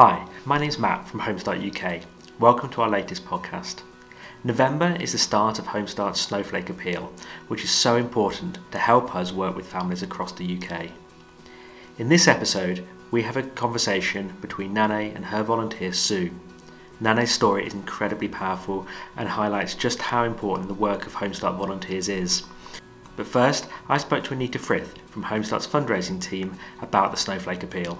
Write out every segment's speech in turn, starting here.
Hi, my name's Matt from Home-Start UK. Welcome to our latest podcast. November is the start of Home-Start's Snowflake Appeal, which is so important to help us work with families across the UK. In this episode, we have a conversation between Naneh and her volunteer Sue. Naneh's story is incredibly powerful and highlights just how important the work of Home-Start volunteers is. But first, I spoke to Anita Frith from Home-Start's fundraising team about the Snowflake Appeal.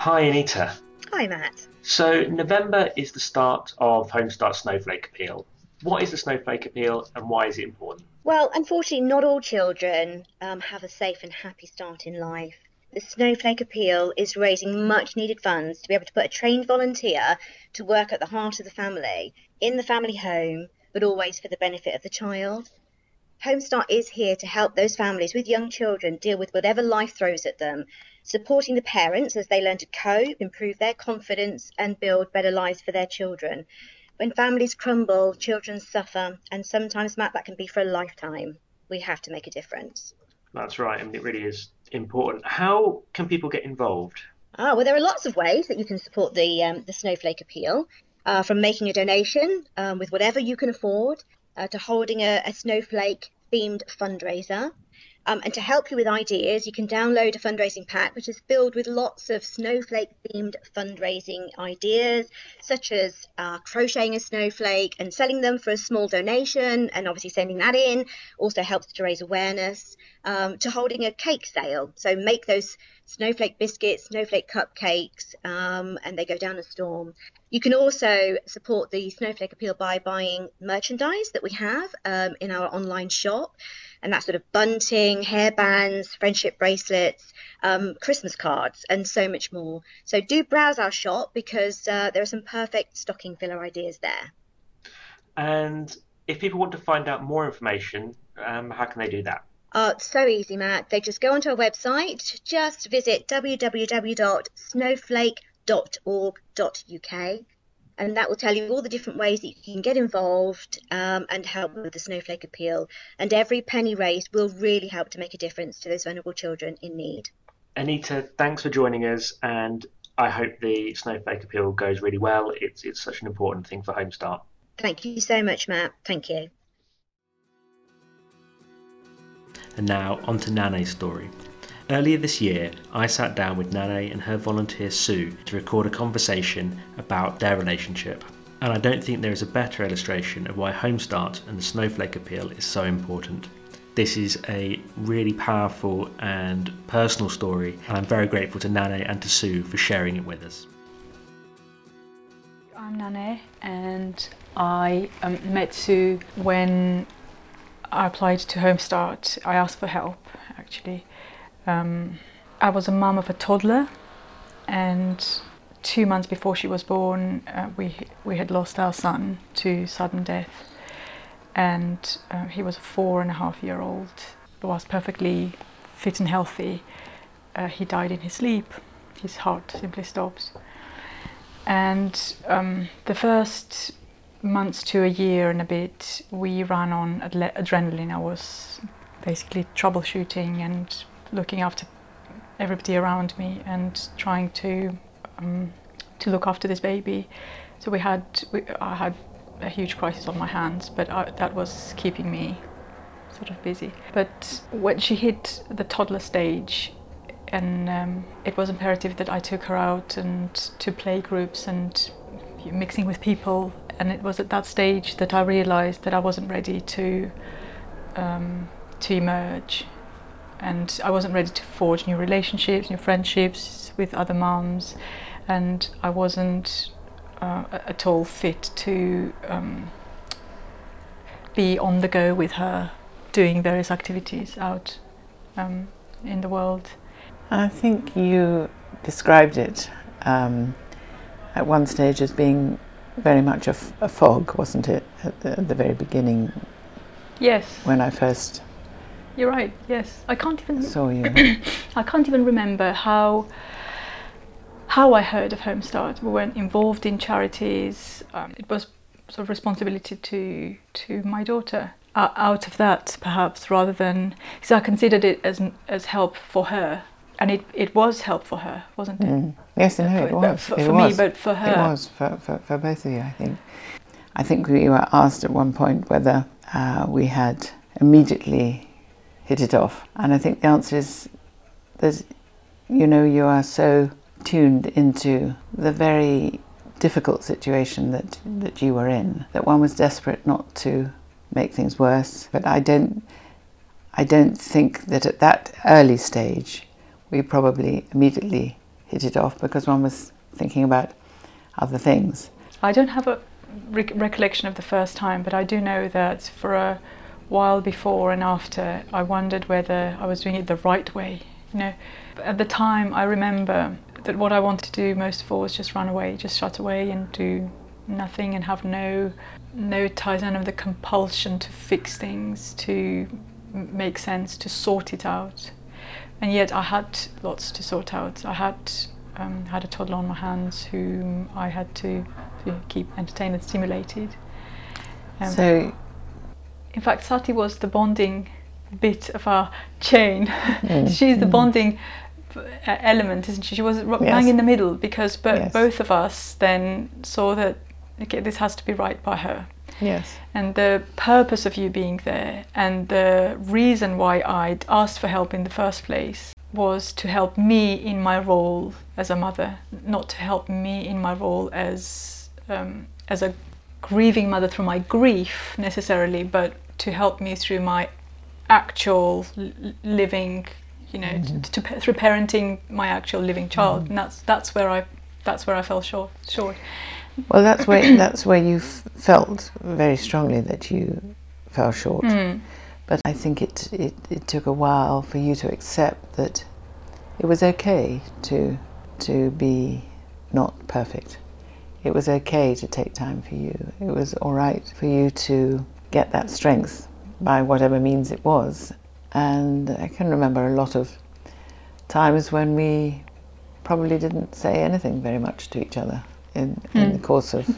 Hi, Anita. Hi, Matt. So, November is the start of Home-Start Snowflake Appeal. What is the Snowflake Appeal and why is it important? Well, unfortunately, not all children um, have a safe and happy start in life. The Snowflake Appeal is raising much needed funds to be able to put a trained volunteer to work at the heart of the family, in the family home, but always for the benefit of the child. Home-Start is here to help those families with young children deal with whatever life throws at them supporting the parents as they learn to cope, improve their confidence, and build better lives for their children. When families crumble, children suffer, and sometimes, Matt, that can be for a lifetime. We have to make a difference. That's right. I mean, it really is important. How can people get involved? Ah, well, there are lots of ways that you can support the um, the Snowflake Appeal, uh, from making a donation um, with whatever you can afford, Uh, to holding a, a snowflake themed fundraiser, um, and to help you with ideas, you can download a fundraising pack which is filled with lots of snowflake themed fundraising ideas, such as uh, crocheting a snowflake and selling them for a small donation, and obviously sending that in also helps to raise awareness, um, to holding a cake sale. So make those snowflake biscuits, snowflake cupcakes, um, and they go down a storm. You can also support the Snowflake Appeal by buying merchandise that we have um, in our online shop and that's sort of bunting, hairbands, friendship bracelets, um, Christmas cards, and so much more. So do browse our shop because uh, there are some perfect stocking filler ideas there. And if people want to find out more information, um, how can they do that? Uh, it's so easy, Matt. They just go onto our website. Just visit www.snowflake.org.uk and that will tell you all the different ways that you can get involved um, and help with the Snowflake Appeal. And every penny raised will really help to make a difference to those vulnerable children in need. Anita, thanks for joining us, and I hope the Snowflake Appeal goes really well. It's it's such an important thing for Home-Start. Thank you so much, Matt. Thank you. And now on to Naneh's story. Earlier this year, I sat down with Naneh and her volunteer Sue to record a conversation about their relationship. And I don't think there is a better illustration of why Home-Start and the Snowflake Appeal is so important. This is a really powerful and personal story, and I'm very grateful to Naneh and to Sue for sharing it with us. I'm Naneh, and I um, met Sue when I applied to Home-Start. I asked for help actually um, I was a mum of a toddler, and two months before she was born, uh, we we had lost our son to sudden death, and uh, he was a four and a half year old. He was perfectly fit and healthy. Uh, he died in his sleep. His heart simply stopped. And um, the first months to a year and a bit, we ran on adrenaline. I was basically troubleshooting and looking after everybody around me and trying to um, to look after this baby. So we had we, I had a huge crisis on my hands, but I, that was keeping me sort of busy. But when she hit the toddler stage, and um, it was imperative that I took her out and to play groups and mixing with people. And it was at that stage that I realised that I wasn't ready to um, to emerge and I wasn't ready to forge new relationships, new friendships with other moms, and I wasn't uh, at all fit to um, be on the go with her, doing various activities out um, in the world. I think you described it um, at one stage as being very much a, fog, wasn't it, at the, at the very beginning? Yes. When I first you're right. Yes, I can't even. So you. I can't even remember how how I heard of Home-Start. We weren't involved in charities. Um, it was sort of responsibility to to my daughter. Uh, out of that, perhaps, rather than because I considered it as as help for her, and it, it was help for her, wasn't it? Mm. Yes, no, For- it was. for- it for me, was. but for her. It was for, for, for both of you, I think. I think we were asked at one point whether uh, we had immediately hit it off. And I think the answer is that, you know, you are so tuned into the very difficult situation that, that you were in that one was desperate not to make things worse. But I don't, I don't think that at that early stage we probably immediately hit it off because one was thinking about other things. I don't have a re- recollection of the first time, but I do know that for a while before and after, I wondered whether I was doing it the right way. You know, at the time, I remember that what I wanted to do most of all was just run away, just shut away and do nothing and have no no ties, none of the compulsion to fix things, to make sense, to sort it out. And yet, I had lots to sort out. I had um, had a toddler on my hands whom I had to to keep entertained and stimulated. Um, so, in fact, Sati was the bonding bit of our chain. Mm, She's the bonding uh, element, isn't she? She was ro- Yes. bang in the middle because bo- Yes. both of us then saw that okay, this has to be right by her. yes, And the purpose of you being there and the reason why I'd asked for help in the first place was to help me in my role as a mother, not to help me in my role as um, as a grieving mother through my grief necessarily, but to help me through my actual living, you know, Mm-hmm. to, to, through parenting my actual living child. And that's that's where I that's where I fell short. Short. well, that's where that's where you f- felt very strongly that you fell short. Mm. But I think it, it it took a while for you to accept that it was okay to to be not perfect. It was okay to take time for you. It was all right for you to get that strength by whatever means it was. And I can remember a lot of times when we probably didn't say anything very much to each other in, in hmm. the course of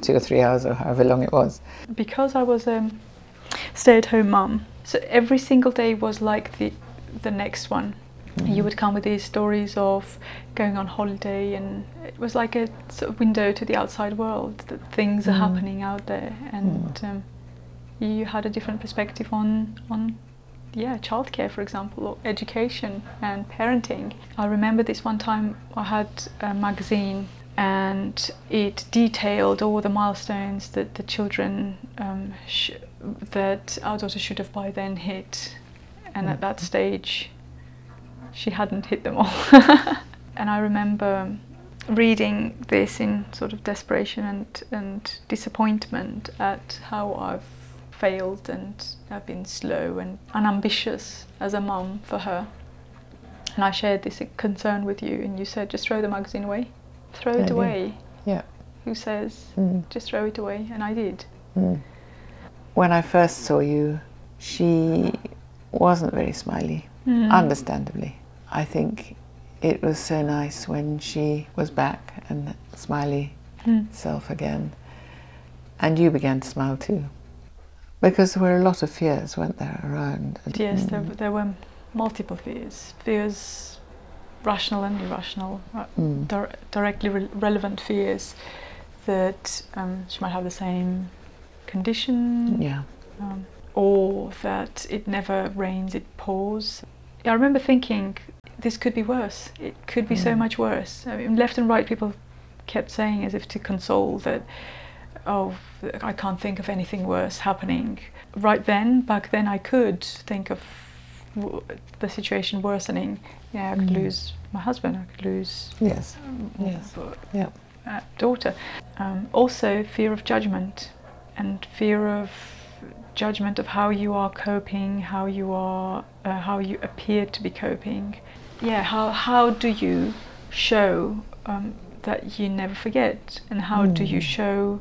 two or three hours or however long it was. because I was a stay-at-home mum, so every single day was like the the next one. You would come with these stories of going on holiday, and it was like a sort of window to the outside world that things are happening out there, and um, you had a different perspective on on yeah childcare, for example, or education and parenting. I remember this one time I had a magazine and it detailed all the milestones that the children um, sh- that our daughter should have by then hit, and at that stage, she hadn't hit them all. and I remember reading this in sort of desperation and and disappointment at how I've failed and I've been slow and unambitious as a mum for her. And I shared this concern with you, and you said, just throw the magazine away. Throw I it away. Yeah. Who says, Mm. just throw it away? And I did. Mm. When I first saw you, she wasn't very smiley, Mm. understandably. I think it was so nice when she was back and smiley Mm. self again. And you began to smile too. Because there were a lot of fears, weren't there, around? Yes, there, there were multiple fears. Fears, rational and irrational, uh, Mm. dir- directly re- relevant fears that um, she might have the same condition, Yeah. um, or that it never rains, it pours. I remember thinking this could be worse. It could be so Mm. much worse. I mean, left and right, people kept saying as if to console that, oh, I can't think of anything worse happening. Right then, back then, I could think of w- the situation worsening. Yeah, I could Mm. lose my husband. I could lose Yes. um, Yes. uh, Yep. uh, daughter. Um, also, fear of judgment and fear of judgment of how you are coping, how you are, uh, how you appear to be coping. Yeah, how how do you show um, that you never forget, and how do you Mm. show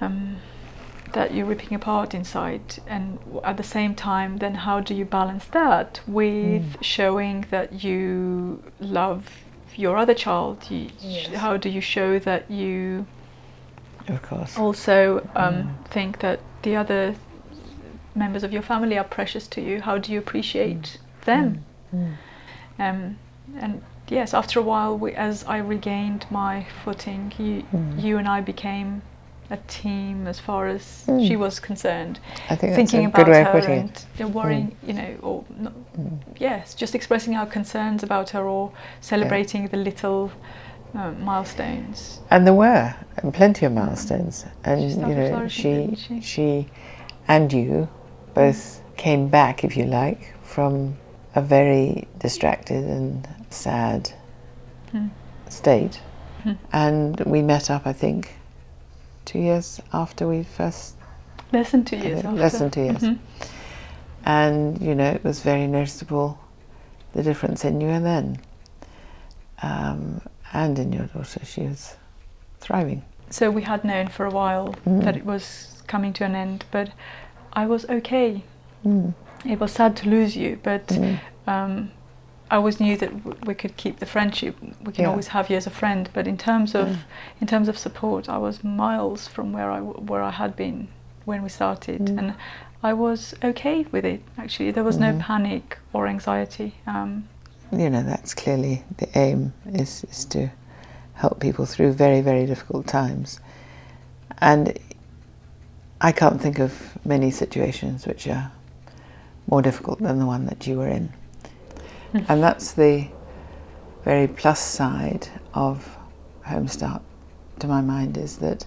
um, that you're ripping apart inside, and at the same time, then how do you balance that with Mm. showing that you love your other child? You, Yes. How do you show that you Of course. also um, Mm. think that the other members of your family are precious to you? How do you appreciate them? Um, and yes, after a while, we, as I regained my footing, you, Mm. you and I became a team as far as Mm. she was concerned. I think Thinking a about good way of her and it. worrying, you know, or not, yes, just expressing our concerns about her or celebrating the little um, milestones. And there were and plenty of milestones, and you know she, she? she and you both came back, if you like, from a very distracted and sad Hmm. state, Hmm. and we met up. I think two years after we first, Less than two years Uh, less than two years. Mhm. and you know it was very noticeable the difference in you and then, um, and in your daughter. She was thriving. So we had known for a while Mm. that it was coming to an end, but I was okay. Mm. It was sad to lose you, but Mm. um, I always knew that w- we could keep the friendship. We can Yeah. always have you as a friend. But in terms of Yeah. in terms of support, I was miles from where I w- where I had been when we started, Mm. and I was okay with it. Actually, there was no Mhm. panic or anxiety. Um, you know that's clearly the aim is, is to help people through very very difficult times and i can't think of many situations which are more difficult than the one that you were in and that's the very plus side of Home-Start to my mind is that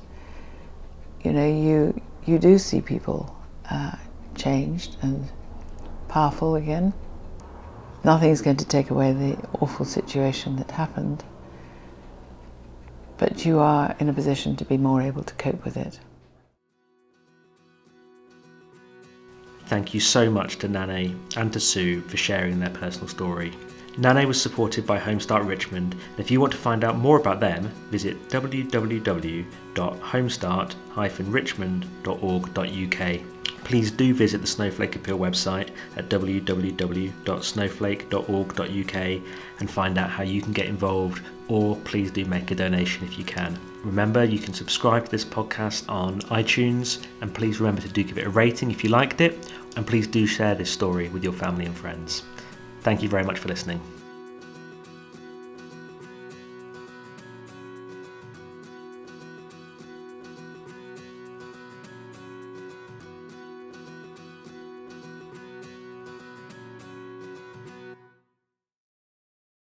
you know you you do see people uh, changed and powerful again nothing's going to take away the awful situation that happened, but you are in a position to be more able to cope with it. Thank you so much to Naneh and to Sue for sharing their personal story. Naneh was supported by Home-Start Richmond, and if you want to find out more about them, visit www.homestart-richmond.org.uk. Please do visit the Snowflake Appeal website at www.snowflake.org.uk and find out how you can get involved, or please do make a donation if you can. Remember, you can subscribe to this podcast on iTunes, and please remember to do give it a rating if you liked it, and please do share this story with your family and friends. Thank you very much for listening.